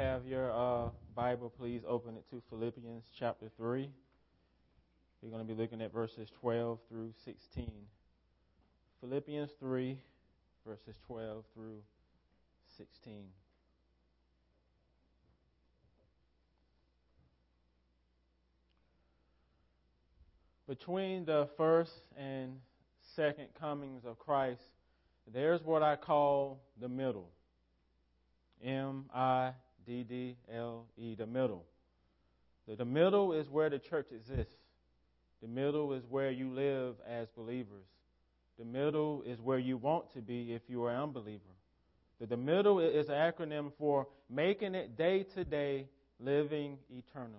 have your uh, Bible, please open it to Philippians chapter 3. We're going to be looking at verses 12 through 16. Philippians 3, verses 12 through 16. Between the first and second comings of Christ, there's what I call the middle. M I D D L E, the middle. The, the middle is where the church exists. The middle is where you live as believers. The middle is where you want to be if you are an unbeliever. The, the middle is an acronym for making it day to day, living eternally.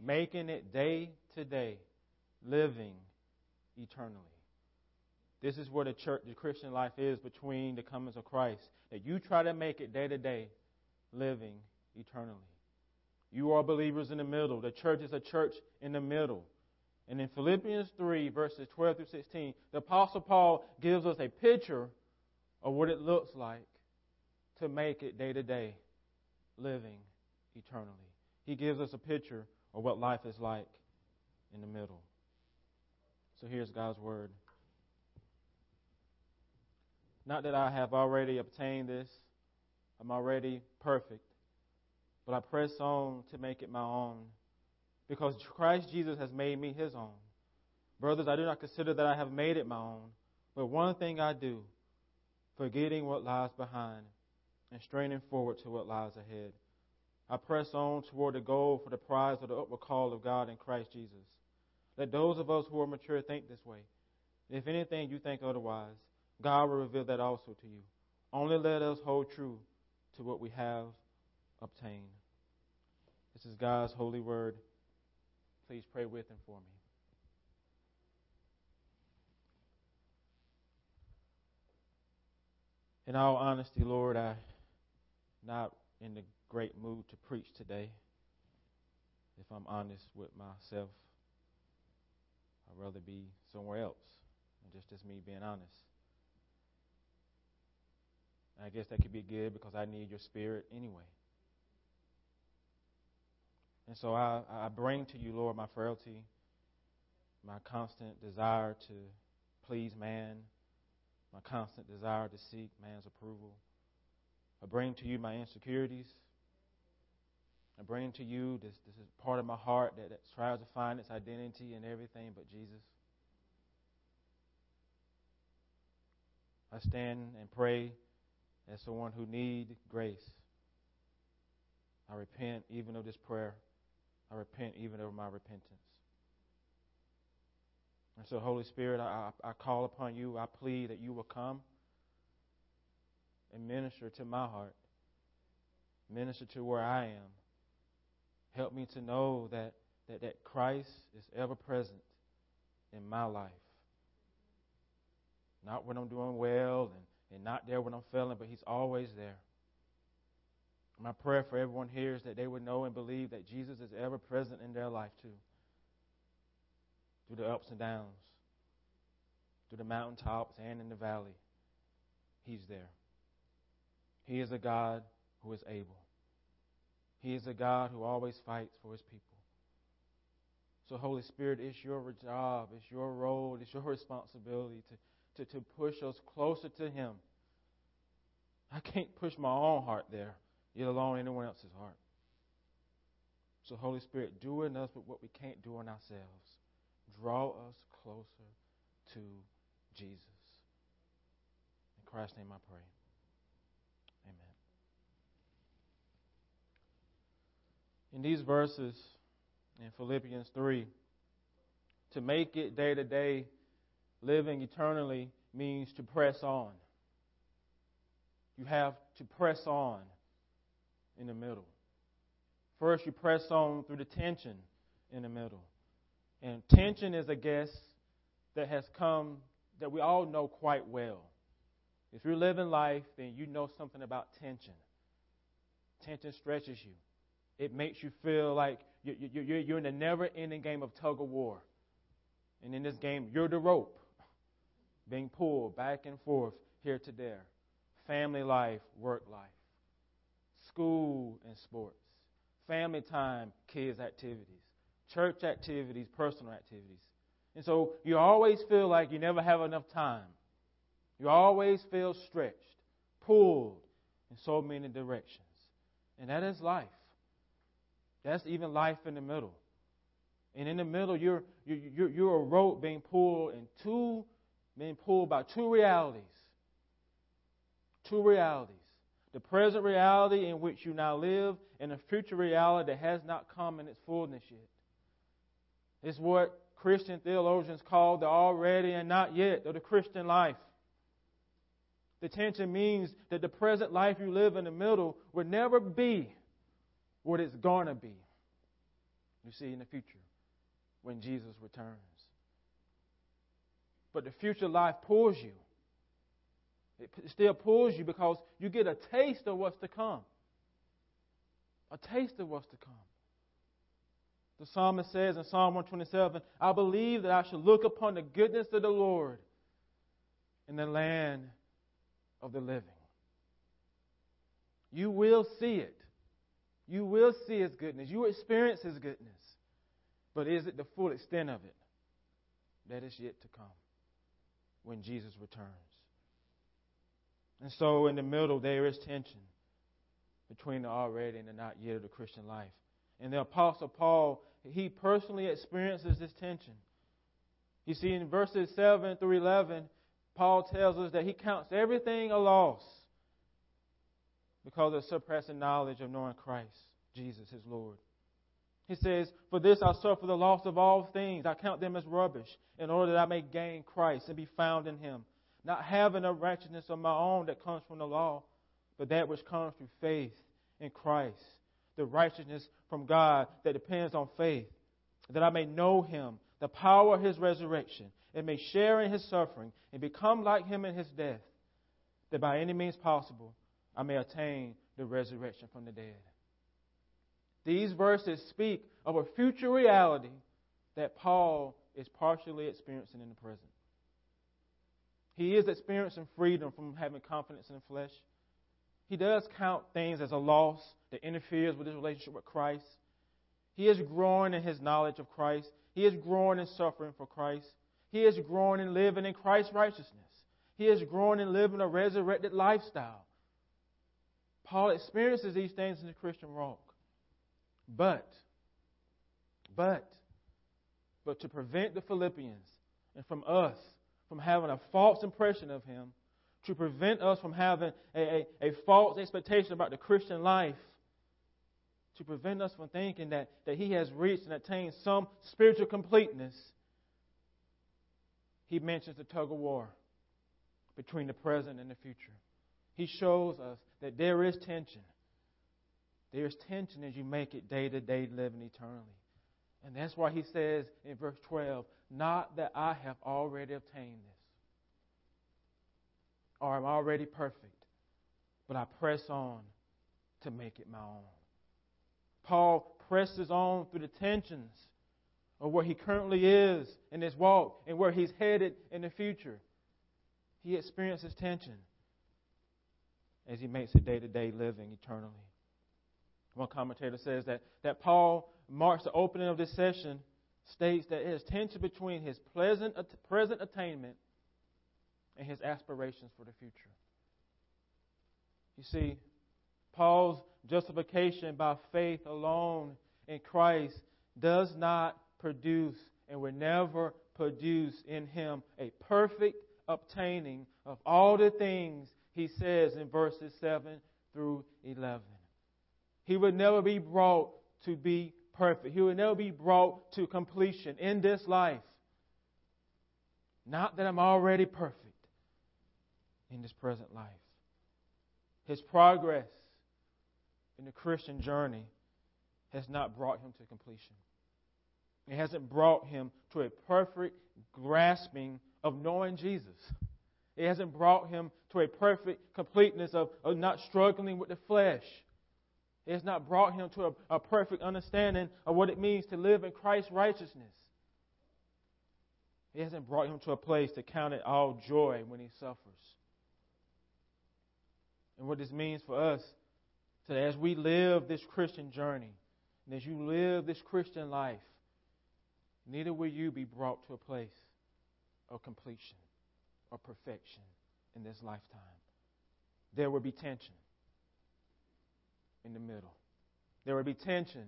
Making it day to day, living eternally. This is where the church, the Christian life is between the comings of Christ. That you try to make it day to day, living eternally. You are believers in the middle. The church is a church in the middle. And in Philippians 3, verses 12 through 16, the Apostle Paul gives us a picture of what it looks like to make it day to day, living eternally. He gives us a picture of what life is like in the middle. So here's God's Word. Not that I have already obtained this, I'm already perfect, but I press on to make it my own because Christ Jesus has made me his own. Brothers, I do not consider that I have made it my own, but one thing I do, forgetting what lies behind and straining forward to what lies ahead. I press on toward the goal for the prize of the upward call of God in Christ Jesus. Let those of us who are mature think this way. If anything you think otherwise, God will reveal that also to you. Only let us hold true to what we have obtained. This is God's holy word. Please pray with and for me. In all honesty, Lord, I'm not in the great mood to preach today. If I'm honest with myself, I'd rather be somewhere else. Just as me being honest. I guess that could be good because I need your spirit anyway. And so I, I bring to you, Lord, my frailty, my constant desire to please man, my constant desire to seek man's approval. I bring to you my insecurities. I bring to you this, this is part of my heart that, that tries to find its identity in everything but Jesus. I stand and pray as someone who need grace. I repent even of this prayer. I repent even of my repentance. And so, Holy Spirit, I, I call upon you. I plead that you will come and minister to my heart, minister to where I am. Help me to know that, that, that Christ is ever present in my life. Not when I'm doing well and and not there when I'm failing, but He's always there. My prayer for everyone here is that they would know and believe that Jesus is ever present in their life too. Through the ups and downs, through the mountaintops and in the valley. He's there. He is a God who is able. He is a God who always fights for his people. So, Holy Spirit, it's your job, it's your role, it's your responsibility to to, to push us closer to Him. I can't push my own heart there, yet alone anyone else's heart. So, Holy Spirit, do in us what we can't do in ourselves. Draw us closer to Jesus. In Christ's name I pray. Amen. In these verses in Philippians 3, to make it day to day living eternally means to press on. You have to press on in the middle. First, you press on through the tension in the middle. And tension is a guess that has come that we all know quite well. If you're living life, then you know something about tension. Tension stretches you, it makes you feel like you're in a never ending game of tug of war. And in this game, you're the rope being pulled back and forth here to there. Family life, work life. school and sports, family time, kids' activities, church activities, personal activities. And so you always feel like you never have enough time. You always feel stretched, pulled in so many directions. And that is life. That's even life in the middle. And in the middle, you're, you're, you're a rope being pulled in two, being pulled by two realities. Two realities. The present reality in which you now live and the future reality that has not come in its fullness yet. It's what Christian theologians call the already and not yet of the Christian life. The tension means that the present life you live in the middle will never be what it's going to be. You see, in the future, when Jesus returns. But the future life pulls you. It still pulls you because you get a taste of what's to come. A taste of what's to come. The psalmist says in Psalm 127 I believe that I shall look upon the goodness of the Lord in the land of the living. You will see it. You will see His goodness. You will experience His goodness. But is it the full extent of it? That is yet to come when Jesus returns. And so, in the middle, there is tension between the already and the not yet of the Christian life. And the Apostle Paul, he personally experiences this tension. You see, in verses 7 through 11, Paul tells us that he counts everything a loss because of surpassing knowledge of knowing Christ, Jesus, his Lord. He says, For this I suffer the loss of all things. I count them as rubbish, in order that I may gain Christ and be found in him, not having a righteousness of my own that comes from the law, but that which comes through faith in Christ, the righteousness from God that depends on faith, that I may know him, the power of his resurrection, and may share in his suffering, and become like him in his death, that by any means possible I may attain the resurrection from the dead. These verses speak of a future reality that Paul is partially experiencing in the present. He is experiencing freedom from having confidence in the flesh. He does count things as a loss that interferes with his relationship with Christ. He is growing in his knowledge of Christ. He is growing in suffering for Christ. He is growing in living in Christ's righteousness. He is growing in living a resurrected lifestyle. Paul experiences these things in the Christian walk. But, but, but to prevent the Philippians and from us from having a false impression of him, to prevent us from having a, a, a, false expectation about the Christian life, to prevent us from thinking that, that he has reached and attained some spiritual completeness, he mentions the tug of war between the present and the future. He shows us that there is tension. There's tension as you make it day to day living eternally. And that's why he says in verse 12, Not that I have already obtained this, or I'm already perfect, but I press on to make it my own. Paul presses on through the tensions of where he currently is in his walk and where he's headed in the future. He experiences tension as he makes it day to day living eternally. One commentator says that, that Paul marks the opening of this session, states that it is tension between his pleasant, present attainment and his aspirations for the future. You see, Paul's justification by faith alone in Christ does not produce and will never produce in him a perfect obtaining of all the things he says in verses 7 through 11. He would never be brought to be perfect. He would never be brought to completion in this life. Not that I'm already perfect in this present life. His progress in the Christian journey has not brought him to completion. It hasn't brought him to a perfect grasping of knowing Jesus. It hasn't brought him to a perfect completeness of, of not struggling with the flesh. It has not brought him to a, a perfect understanding of what it means to live in Christ's righteousness. It hasn't brought him to a place to count it all joy when he suffers. And what this means for us that as we live this Christian journey, and as you live this Christian life, neither will you be brought to a place of completion or perfection in this lifetime. There will be tension in the middle. There will be tension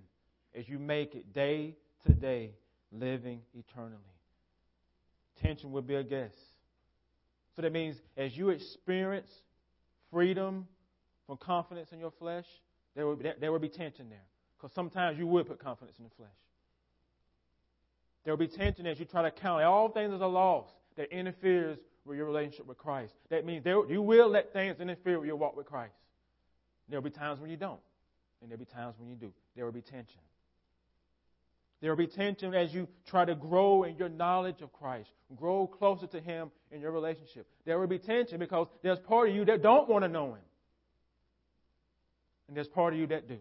as you make it day to day, living eternally. Tension will be a guest. So that means as you experience freedom from confidence in your flesh, there will be, there will be tension there. Because sometimes you will put confidence in the flesh. There will be tension as you try to count all things as a loss that interferes with your relationship with Christ. That means there, you will let things interfere with your walk with Christ. There will be times when you don't, and there will be times when you do. There will be tension. There will be tension as you try to grow in your knowledge of Christ, grow closer to Him in your relationship. There will be tension because there's part of you that don't want to know Him, and there's part of you that do.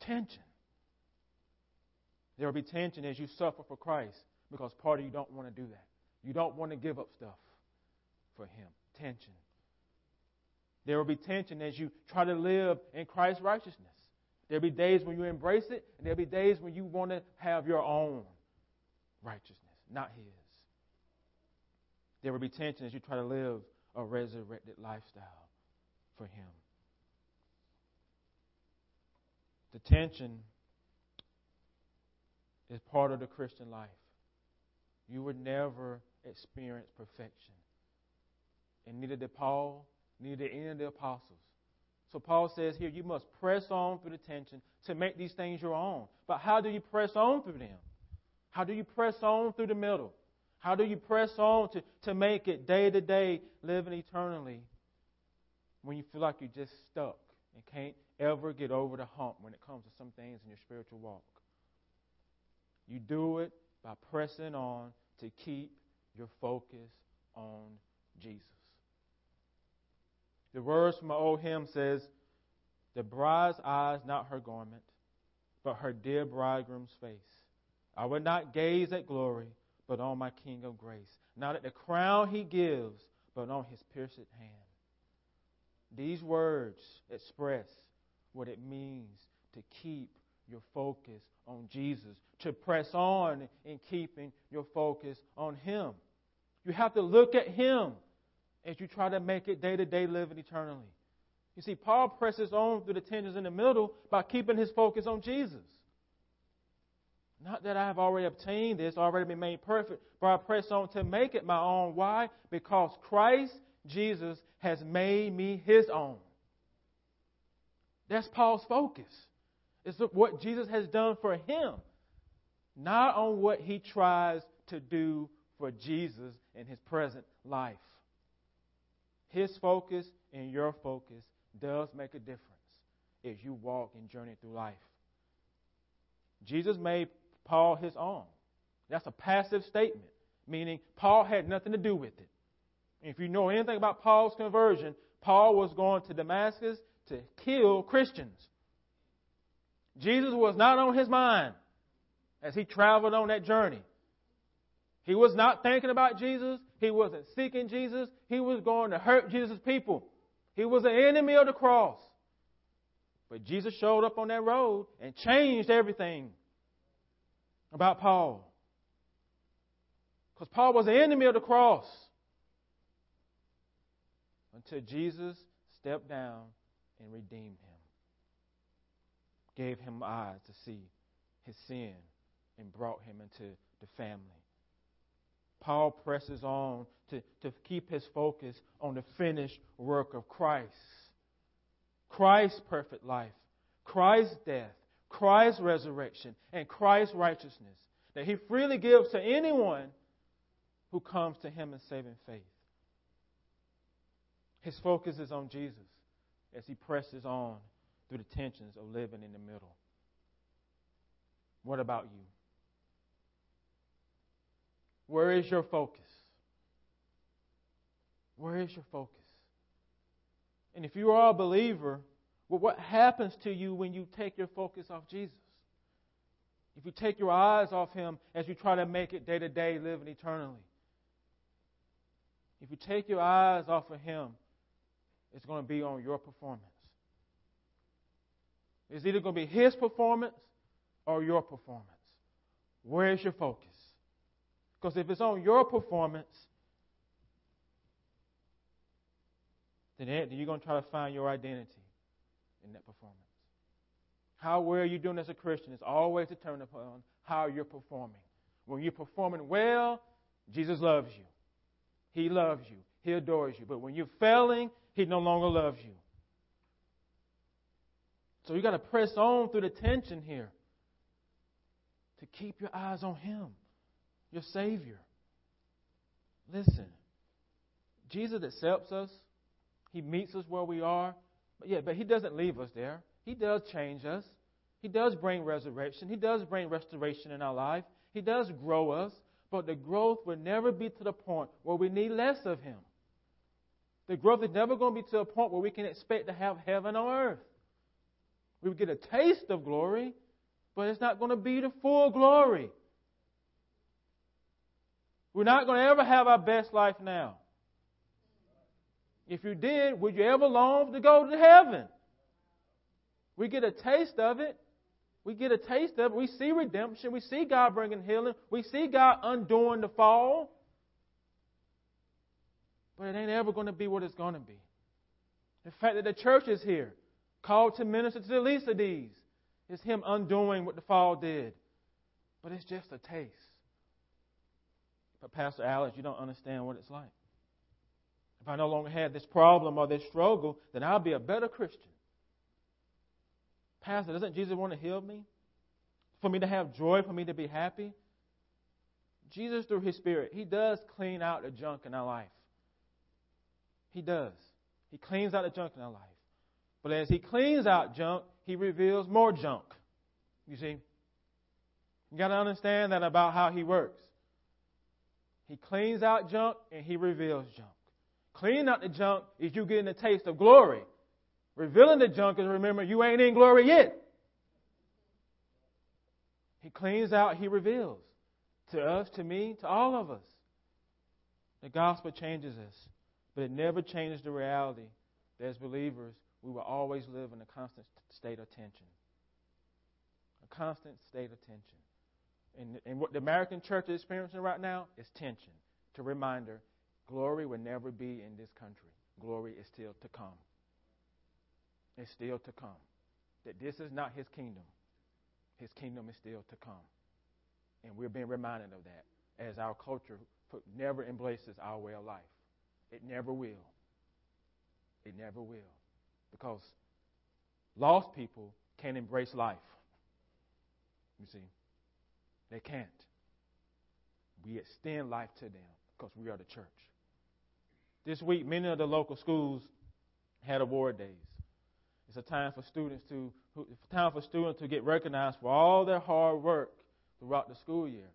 Tension. There will be tension as you suffer for Christ because part of you don't want to do that. You don't want to give up stuff for Him. Tension. There will be tension as you try to live in Christ's righteousness. There'll be days when you embrace it, and there'll be days when you want to have your own righteousness, not His. There will be tension as you try to live a resurrected lifestyle for Him. The tension is part of the Christian life. You would never experience perfection. And neither did Paul, neither any of the apostles. So Paul says here, you must press on through the tension to make these things your own. But how do you press on through them? How do you press on through the middle? How do you press on to, to make it day to day, living eternally, when you feel like you're just stuck and can't ever get over the hump when it comes to some things in your spiritual walk? You do it by pressing on to keep your focus on Jesus. The words from my old hymn says, The bride's eyes, not her garment, but her dear bridegroom's face. I will not gaze at glory, but on my King of grace. Not at the crown he gives, but on his pierced hand. These words express what it means to keep your focus on Jesus, to press on in keeping your focus on Him. You have to look at Him as you try to make it day to day living eternally. You see, Paul presses on through the tensions in the middle by keeping his focus on Jesus. Not that I have already obtained this, already been made perfect, but I press on to make it my own. Why? Because Christ Jesus has made me his own. That's Paul's focus. It's what Jesus has done for him, not on what he tries to do for Jesus in his present life. His focus and your focus does make a difference as you walk and journey through life. Jesus made Paul his own. That's a passive statement, meaning Paul had nothing to do with it. If you know anything about Paul's conversion, Paul was going to Damascus to kill Christians. Jesus was not on his mind as he traveled on that journey. He was not thinking about Jesus. He wasn't seeking Jesus. He was going to hurt Jesus' people. He was an enemy of the cross. But Jesus showed up on that road and changed everything about Paul. Because Paul was an enemy of the cross until Jesus stepped down and redeemed him gave him eyes to see his sin and brought him into the family. Paul presses on to, to keep his focus on the finished work of Christ. Christ's perfect life, Christ's death, Christ's resurrection, and Christ's righteousness that he freely gives to anyone who comes to him in saving faith. His focus is on Jesus as he presses on through the tensions of living in the middle. What about you? Where is your focus? Where is your focus? And if you are a believer, well, what happens to you when you take your focus off Jesus? If you take your eyes off Him as you try to make it day to day, living eternally. If you take your eyes off of Him, it's going to be on your performance. It's either going to be his performance or your performance. Where is your focus? Because if it's on your performance, then you're going to try to find your identity in that performance. How well you're doing as a Christian is always determined upon how you're performing. When you're performing well, Jesus loves you. He loves you. He adores you. But when you're failing, He no longer loves you. So you got to press on through the tension here to keep your eyes on Him, your Savior. Listen, Jesus accepts us. He meets us where we are. But yeah, but He doesn't leave us there. He does change us. He does bring resurrection. He does bring restoration in our life. He does grow us. But the growth will never be to the point where we need less of Him. The growth is never going to be to a point where we can expect to have heaven on earth. We will get a taste of glory, but it's not going to be the full glory. We're not going to ever have our best life now. If you did, would you ever long to go to heaven? We get a taste of it. We get a taste of it. We see redemption. We see God bringing healing. We see God undoing the fall. But it ain't ever going to be what it's going to be. The fact that the church is here, called to minister to the least of these, is Him undoing what the fall did. But it's just a taste. But, Pastor Alex, you don't understand what it's like. If I no longer had this problem or this struggle, then I'll be a better Christian. Pastor, doesn't Jesus want to heal me? For me to have joy, for me to be happy? Jesus, through His Spirit, He does clean out the junk in our life. He does. He cleans out the junk in our life. But as He cleans out junk, He reveals more junk. You see? You got to understand that about how He works. He cleans out junk and He reveals junk. Cleaning out the junk is you getting a taste of glory. Revealing the junk is remember you ain't in glory yet. He cleans out, He reveals to us, to me, to all of us. The gospel changes us, but it never changes the reality that as believers, we will always live in a constant state of tension. A constant state of tension. And, and what the American church is experiencing right now is tension. To reminder, glory will never be in this country. Glory is still to come. It's still to come. That this is not his kingdom. His kingdom is still to come. And we're being reminded of that as our culture never embraces our way of life. It never will. It never will. Because lost people can't embrace life. You see, they can't. We extend life to them because we are the church. This week, many of the local schools had award days. It's a time for students to time for students to get recognized for all their hard work throughout the school year.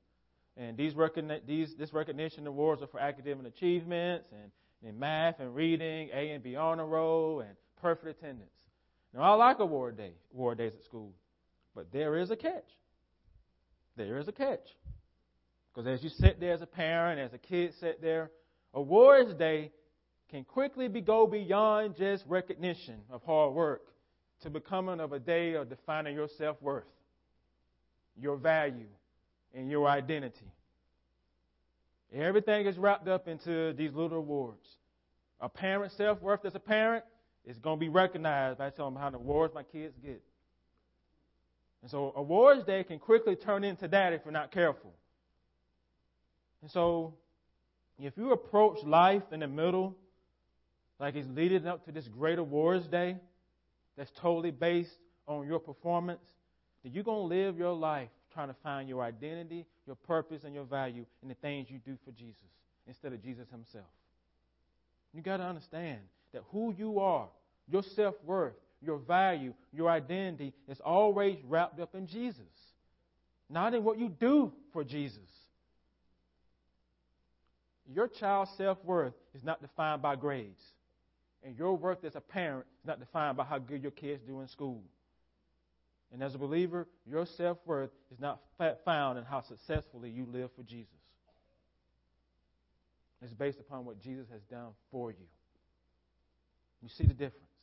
And these, recogni- these this recognition awards are for academic achievements and in math and reading, A and B honor roll, and perfect attendance. Now I like award day award days at school, but there is a catch. There is a catch. Because as you sit there as a parent, as a kid sit there, awards day can quickly be, go beyond just recognition of hard work to becoming of a day of defining your self worth, your value, and your identity. Everything is wrapped up into these little awards. A parent's self worth as a parent is going to be recognized by telling them how the awards my kids get. And so awards day can quickly turn into that if you're not careful. And so if you approach life in the middle like it's leading up to this great awards day that's totally based on your performance, then you're going to live your life trying to find your identity, your purpose, and your value in the things you do for Jesus instead of Jesus himself. You got to understand that who you are, your self worth, your value, your identity is always wrapped up in Jesus, not in what you do for Jesus. Your child's self worth is not defined by grades. And your worth as a parent is not defined by how good your kids do in school. And as a believer, your self worth is not found in how successfully you live for Jesus. It's based upon what Jesus has done for you. You see the difference.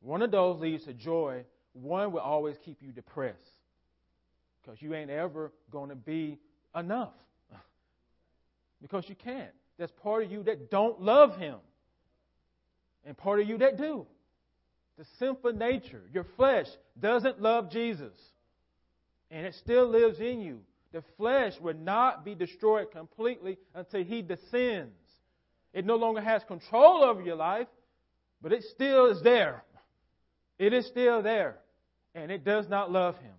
One of those leads to joy, one will always keep you depressed because you ain't ever going to be enough. because you can't. There's part of you that don't love Him, and part of you that do. The sinful nature, your flesh, doesn't love Jesus, and it still lives in you. The flesh will not be destroyed completely until He descends. It no longer has control over your life, but it still is there. It is still there. And it does not love him.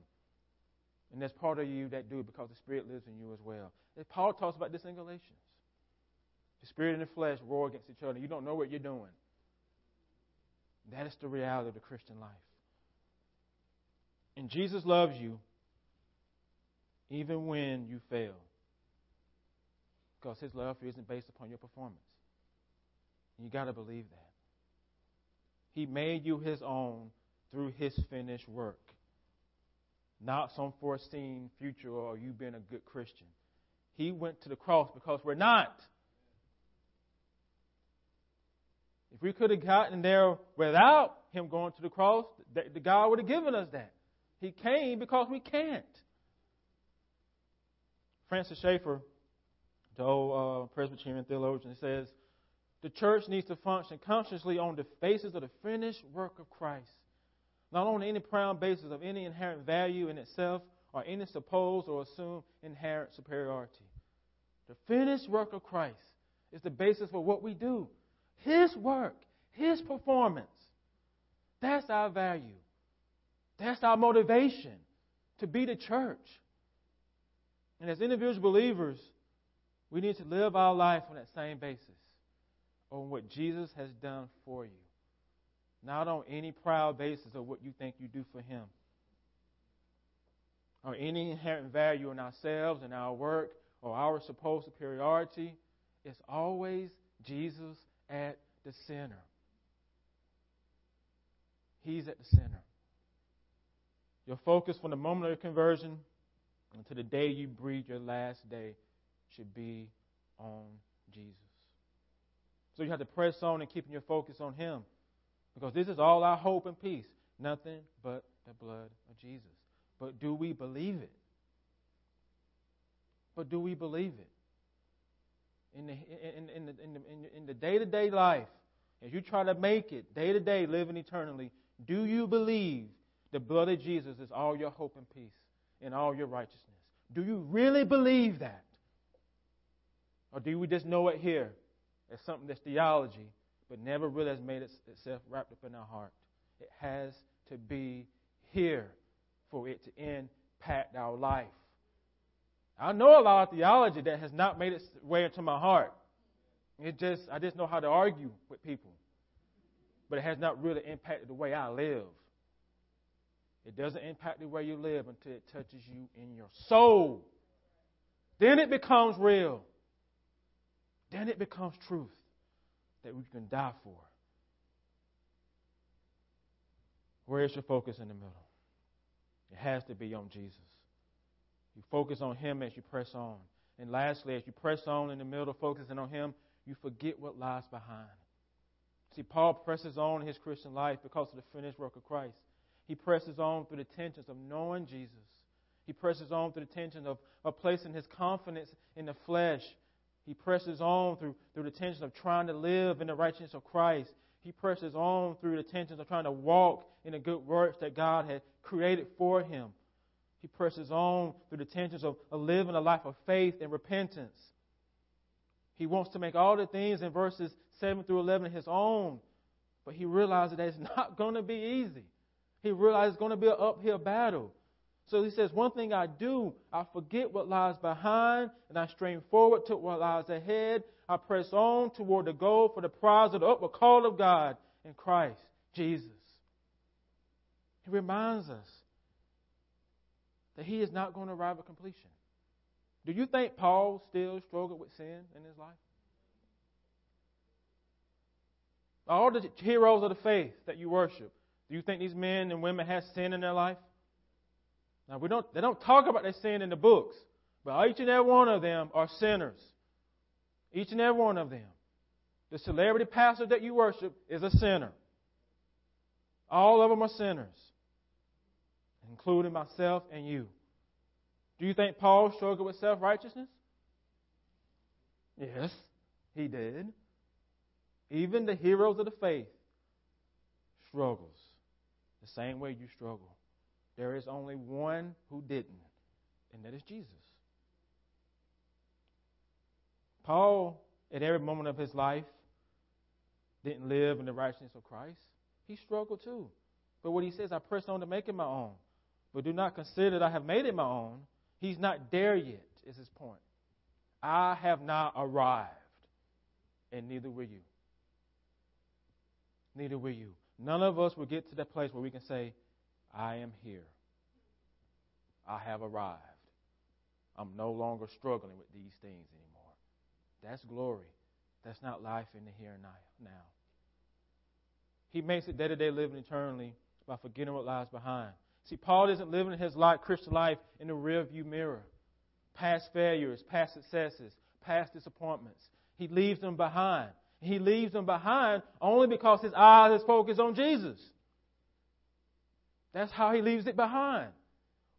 And there's part of you that do because the Spirit lives in you as well. And Paul talks about this in Galatians. The Spirit and the flesh war against each other. You don't know what you're doing. That is the reality of the Christian life. And Jesus loves you even when you fail. Because his love for you isn't based upon your performance. You got to believe that. He made you his own through his finished work. Not some foreseen future or you being a good Christian. He went to the cross because we're not. If we could have gotten there without him going to the cross, the God would have given us that. He came because we can't. Francis Schaeffer, the old uh, Presbyterian theologian, says, the church needs to function consciously on the basis of the finished work of Christ, not on any proud basis of any inherent value in itself or any supposed or assumed inherent superiority. The finished work of Christ is the basis for what we do. His work, His performance. That's our value. That's our motivation to be the church. And as individual believers, we need to live our life on that same basis on what Jesus has done for you, not on any proud basis of what you think you do for Him, or any inherent value in ourselves and our work or our supposed superiority. It's always Jesus at the center. He's at the center. Your focus from the moment of your conversion until the day you breathe your last day should be on Jesus. So you have to press on and keeping your focus on Him. Because this is all our hope and peace. Nothing but the blood of Jesus. But do we believe it? But do we believe it? In the, in, in, the, in, the, in the day-to-day life, as you try to make it day to day, living eternally, do you believe the blood of Jesus is all your hope and peace and all your righteousness? Do you really believe that? Or do we just know it here? As something that's theology, but never really has made itself wrapped up in our heart. It has to be here for it to impact our life. I know a lot of theology that has not made its way into my heart. It just I just know how to argue with people. But it has not really impacted the way I live. It doesn't impact the way you live until it touches you in your soul. Then it becomes real then it becomes truth that we can die for. Where is your focus in the middle? It has to be on Jesus. You focus on Him as you press on. And lastly, as you press on in the middle, focusing on Him, you forget what lies behind. See, Paul presses on in his Christian life because of the finished work of Christ. He presses on through the tensions of knowing Jesus. He presses on through the tension of, of placing his confidence in the flesh he presses on through, through the tension of trying to live in the righteousness of Christ. He presses on through the tensions of trying to walk in the good works that God had created for him. He presses on through the tensions of, of living a life of faith and repentance. He wants to make all the things in verses 7 through 11 his own, but he realizes that it's not going to be easy. He realizes it's going to be an uphill battle. So he says, One thing I do, I forget what lies behind, and I strain forward to what lies ahead. I press on toward the goal for the prize of the upward call of God in Christ Jesus. He reminds us that he is not going to arrive at completion. Do you think Paul still struggled with sin in his life? All the heroes of the faith that you worship, do you think these men and women had sin in their life? Now we don't they don't talk about their sin in the books, but each and every one of them are sinners. Each and every one of them. The celebrity pastor that you worship is a sinner. All of them are sinners. including myself and you. Do you think Paul struggled with self righteousness? Yes, he did. Even the heroes of the faith struggles the same way you struggle. There is only one who didn't, and that is Jesus. Paul, at every moment of his life, didn't live in the righteousness of Christ. He struggled too. But what he says, I press on to make it my own. But do not consider that I have made it my own. He's not there yet, is his point. I have not arrived, and neither will you. Neither will you. None of us will get to that place where we can say, I am here. I have arrived. I'm no longer struggling with these things anymore. That's glory. That's not life in the here and now. He makes it day to day living eternally by forgetting what lies behind. See, Paul isn't living his life, Christian life in the rearview mirror. Past failures, past successes, past disappointments. He leaves them behind. He leaves them behind only because his eyes is focused on Jesus. That's how he leaves it behind.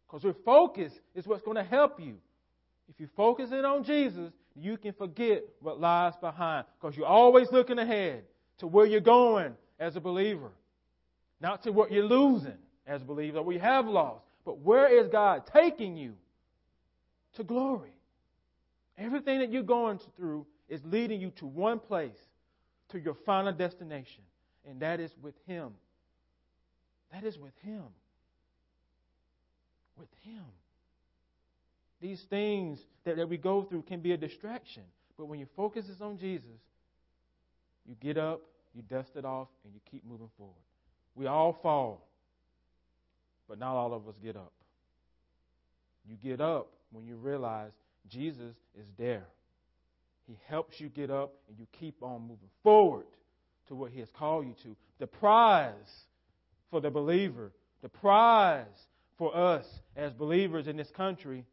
Because your focus is what's going to help you. If you focus in on Jesus, you can forget what lies behind. Because you're always looking ahead to where you're going as a believer. Not to what you're losing as a believer, we have lost. But where is God taking you? To glory. Everything that you're going through is leading you to one place to your final destination, and that is with Him. That is with Him. With Him. These things that, that we go through can be a distraction, but when your focus is on Jesus, you get up, you dust it off, and you keep moving forward. We all fall, but not all of us get up. You get up when you realize Jesus is there. He helps you get up and you keep on moving forward to what He has called you to. The prize for the believer, the prize for us as believers in this country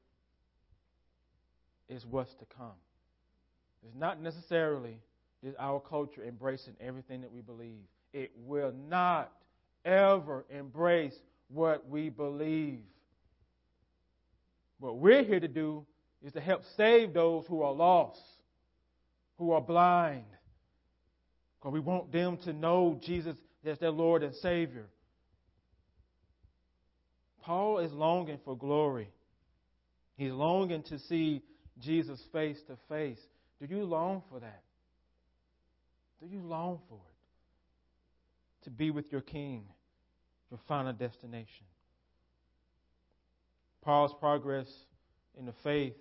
is what's to come. It's not necessarily is our culture embracing everything that we believe. It will not ever embrace what we believe. What we're here to do is to help save those who are lost who are blind. Because we want them to know Jesus as their Lord and Savior. Paul is longing for glory. He's longing to see Jesus face to face. Do you long for that? Do you long for it? To be with your King, your final destination. Paul's progress in the faith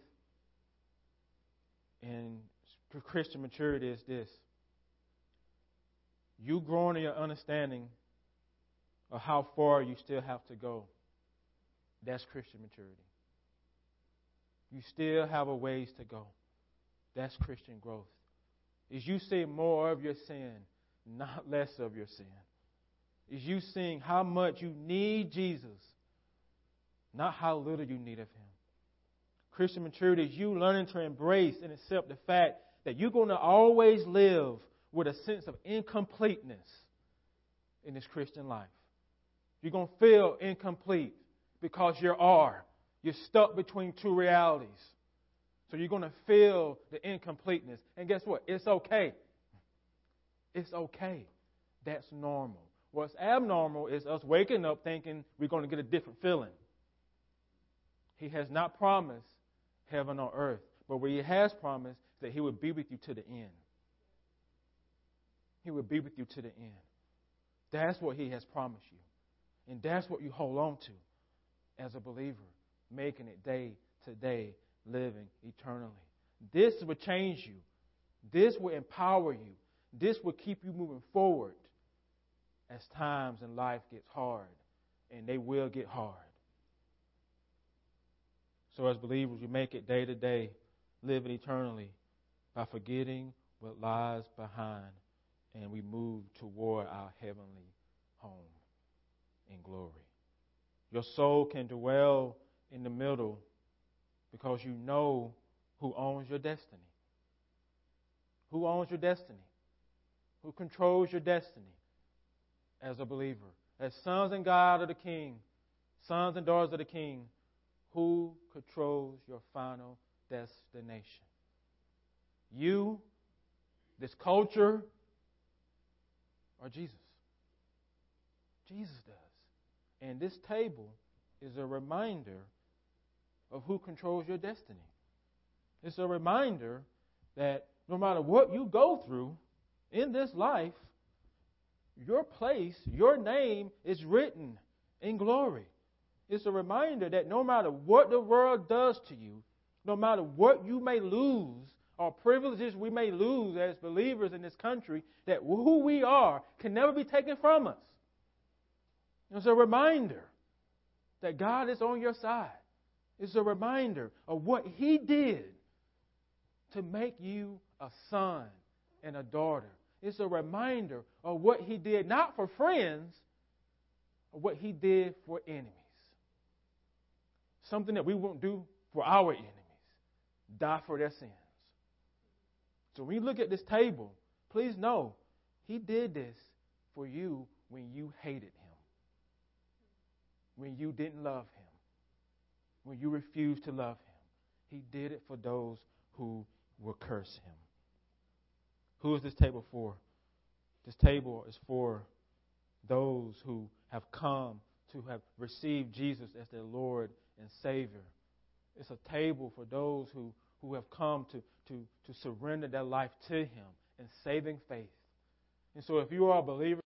and Christian maturity is this you growing in your understanding of how far you still have to go. That's Christian maturity. You still have a ways to go. That's Christian growth. Is you see more of your sin, not less of your sin. Is you seeing how much you need Jesus, not how little you need of Him. Christian maturity is you learning to embrace and accept the fact that you're going to always live with a sense of incompleteness in this Christian life. You're going to feel incomplete because you are. You're stuck between two realities. So you're going to feel the incompleteness. And guess what? It's okay. It's okay. That's normal. What's abnormal is us waking up thinking we're going to get a different feeling. He has not promised heaven on earth. But what he has promised is that he would be with you to the end. He will be with you to the end. That's what he has promised you. And that's what you hold on to as a believer, making it day to day, living eternally. This will change you. This will empower you. This will keep you moving forward as times in life gets hard. And they will get hard. So as believers, we make it day to day, living eternally by forgetting what lies behind and we move toward our heavenly home in glory. Your soul can dwell in the middle because you know who owns your destiny. Who owns your destiny? Who controls your destiny as a believer? As sons and God of the King, Sons and daughters of the King, who controls your final destination? You, this culture, or Jesus? Jesus does. And this table is a reminder of who controls your destiny. It's a reminder that no matter what you go through in this life, your place, your name is written in glory. It's a reminder that no matter what the world does to you, no matter what you may lose or privileges we may lose as believers in this country, that who we are can never be taken from us. It's a reminder that God is on your side. It's a reminder of what He did to make you a son and a daughter. It's a reminder of what He did, not for friends, of what He did for enemies. Something that we won't do for our enemies die for their sins. So when you look at this table, please know He did this for you when you hated Him when you didn't love him, when you refused to love him. He did it for those who will curse him. Who is this table for? This table is for those who have come to have received Jesus as their Lord and Savior. It's a table for those who, who have come to, to, to surrender their life to Him in saving faith. And so if you are a believer,